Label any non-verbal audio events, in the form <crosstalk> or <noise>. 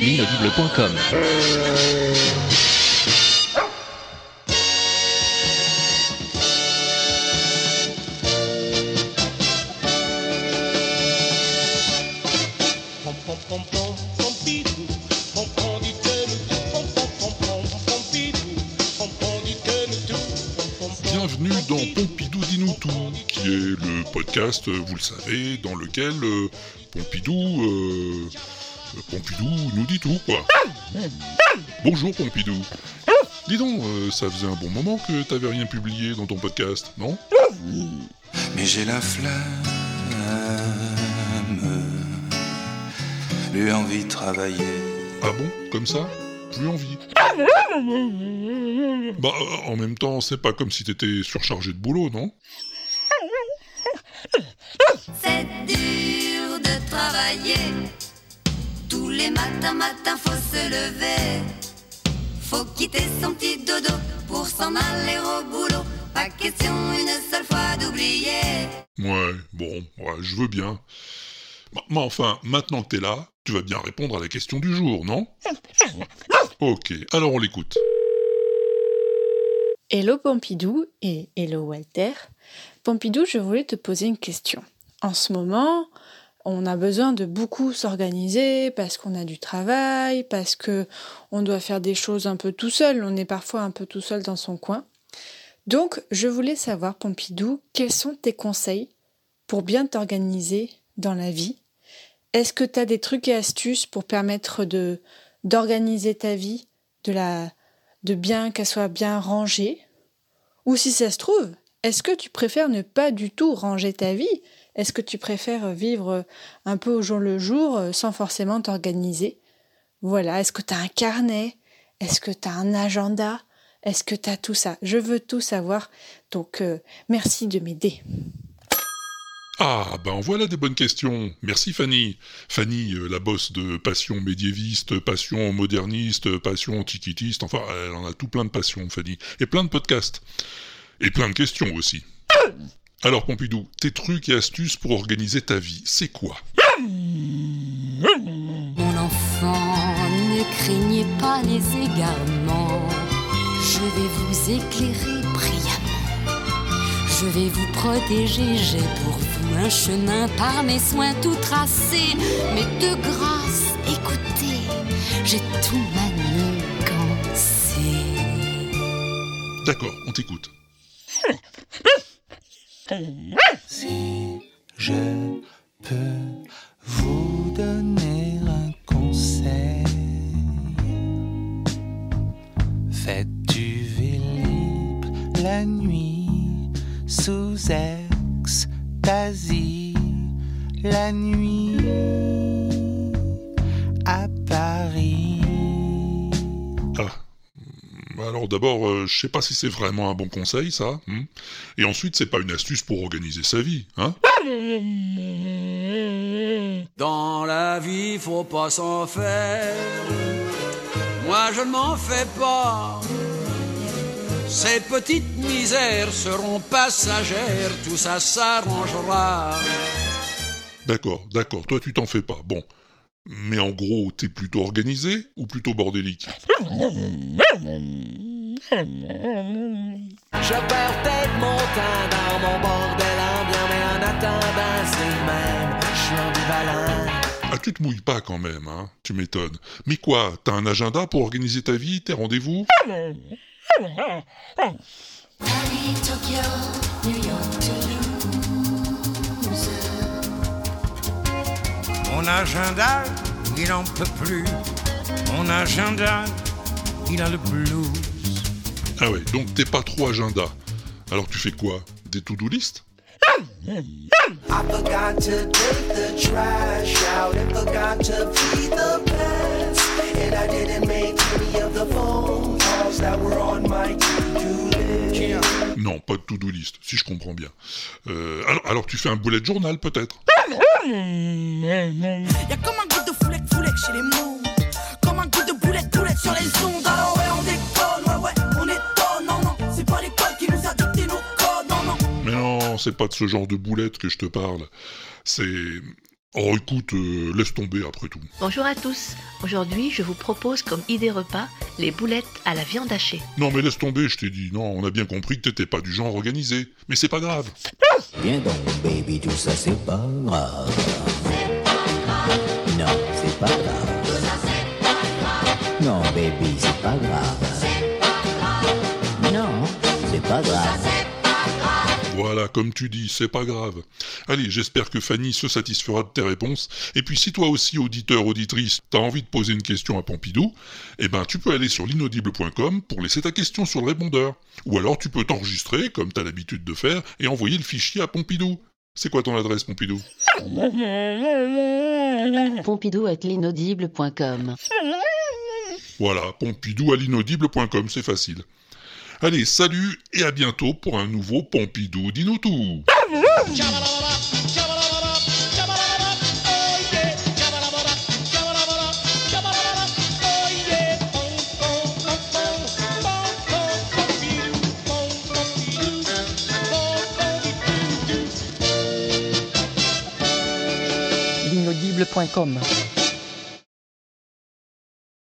L'inaudible.com Bienvenue dans Pompidou dis-nous tout, qui est le podcast, euh, vous le savez, dans lequel euh, Pompidou, euh, Pompidou nous dit tout, quoi. Bonjour Pompidou. Dis donc, euh, ça faisait un bon moment que t'avais rien publié dans ton podcast, non? Mais j'ai la flamme, plus envie de travailler. Ah bon Comme ça? Plus envie Bah, en même temps, c'est pas comme si t'étais surchargé de boulot, non? C'est dur de travailler. Tous les matins, matins, faut se lever. Faut quitter son petit dodo pour s'en aller au boulot. Pas question une seule fois d'oublier. Ouais, bon, ouais, je veux bien. Bah, Mais enfin, maintenant que t'es là, tu vas bien répondre à la question du jour, non? Ok, alors on l'écoute. Hello Pompidou et hello Walter. Pompidou, je voulais te poser une question. En ce moment, on a besoin de beaucoup s'organiser parce qu'on a du travail, parce que on doit faire des choses un peu tout seul. On est parfois un peu tout seul dans son coin. Donc, je voulais savoir, Pompidou, quels sont tes conseils pour bien t'organiser dans la vie? Est-ce que tu as des trucs et astuces pour permettre de d'organiser ta vie, de la de bien qu'elle soit bien rangée? Ou si ça se trouve, est-ce que tu préfères ne pas du tout ranger ta vie? Est-ce que tu préfères vivre un peu au jour le jour euh, sans forcément t'organiser? Voilà, est-ce que tu as un carnet? Est-ce que tu as un agenda? Est-ce que tu as tout ça? Je veux tout savoir. Donc euh, merci de m'aider. Ah, ben voilà des bonnes questions. Merci Fanny. Fanny, euh, la bosse de passion médiéviste, passion moderniste, passion antiquitiste, enfin, elle en a tout plein de passions, Fanny. Et plein de podcasts. Et plein de questions aussi. Alors Pompidou, tes trucs et astuces pour organiser ta vie, c'est quoi? Mon enfant, ne craignez pas les égarements. Je vais vous éclairer brillamment. Je vais vous protéger, j'ai pour vous un chemin par mes soins tout tracé. Mais de grâce, écoutez, j'ai tout manigancé. D'accord, on t'écoute. Si je peux vous donner un conseil, faites du vélib la nuit sous extasie, la nuit à Paris. Alors d'abord, euh, je sais pas si c'est vraiment un bon conseil, ça. hmm. Et ensuite, c'est pas une astuce pour organiser sa vie, hein Dans la vie, faut pas s'en faire. Moi, je ne m'en fais pas. Ces petites misères seront passagères, tout ça s'arrangera. D'accord, d'accord, toi tu t'en fais pas. Bon. Mais en gros, t'es plutôt organisé ou plutôt bordélique? <laughs> Je perds peut-être mon temps dans mon bordel ambiant, mais en attendant, c'est le même. Je suis ambivalent. Ah, tu te mouilles pas quand même, hein Tu m'étonnes. Mais quoi, t'as un agenda pour organiser ta vie, tes rendez-vous? Paris, Tokyo, New York, Toulouse. Mon agenda, il en peut plus. Mon agenda, il a le blues. Ah ouais, donc t'es pas trop agenda. Alors tu fais quoi? Des to-do list? I forgot to take the trash out and forgot to feed the pets. And I didn't make any of the phone calls that were on my to-do list. Non, pas de to-do list, si je comprends bien. Euh, alors, alors tu fais un bullet journal peut-être? Y'a comme un goût de foulette foulette chez les mots. Un goût de boulette boulette sur les ondes. Alors ouais, on déconne, ouais, ouais, on étonne. Non, non, c'est pas l'école qui nous a dicté nos codes. Non, non. Mais non, c'est pas de ce genre de boulette que je te parle. C'est Oh écoute, euh, laisse tomber après tout. Bonjour à tous. Aujourd'hui, je vous propose comme idée repas les boulettes à la viande hachée. Non mais laisse tomber, je t'ai dit. Non, on a bien compris que t'étais pas du genre organisé. Mais c'est pas grave. Viens donc, baby, tout ça c'est pas grave. Non, c'est pas grave. Non, baby, c'est pas grave. Non, c'est pas grave. Voilà, comme tu dis, c'est pas grave. Allez, j'espère que Fanny se satisfera de tes réponses. Et puis si toi aussi, auditeur, auditrice, t'as envie de poser une question à Pompidou, eh ben tu peux aller sur l'inaudible.com pour laisser ta question sur le répondeur. Ou alors tu peux t'enregistrer, comme t'as l'habitude de faire, et envoyer le fichier à Pompidou. C'est quoi ton adresse, Pompidou? Pompidou at l'inaudible.com. Voilà, pompidou à l'inaudible.com, c'est facile. Allez, salut et à bientôt pour un nouveau Pompidou Dinotou. L'inaudible.com.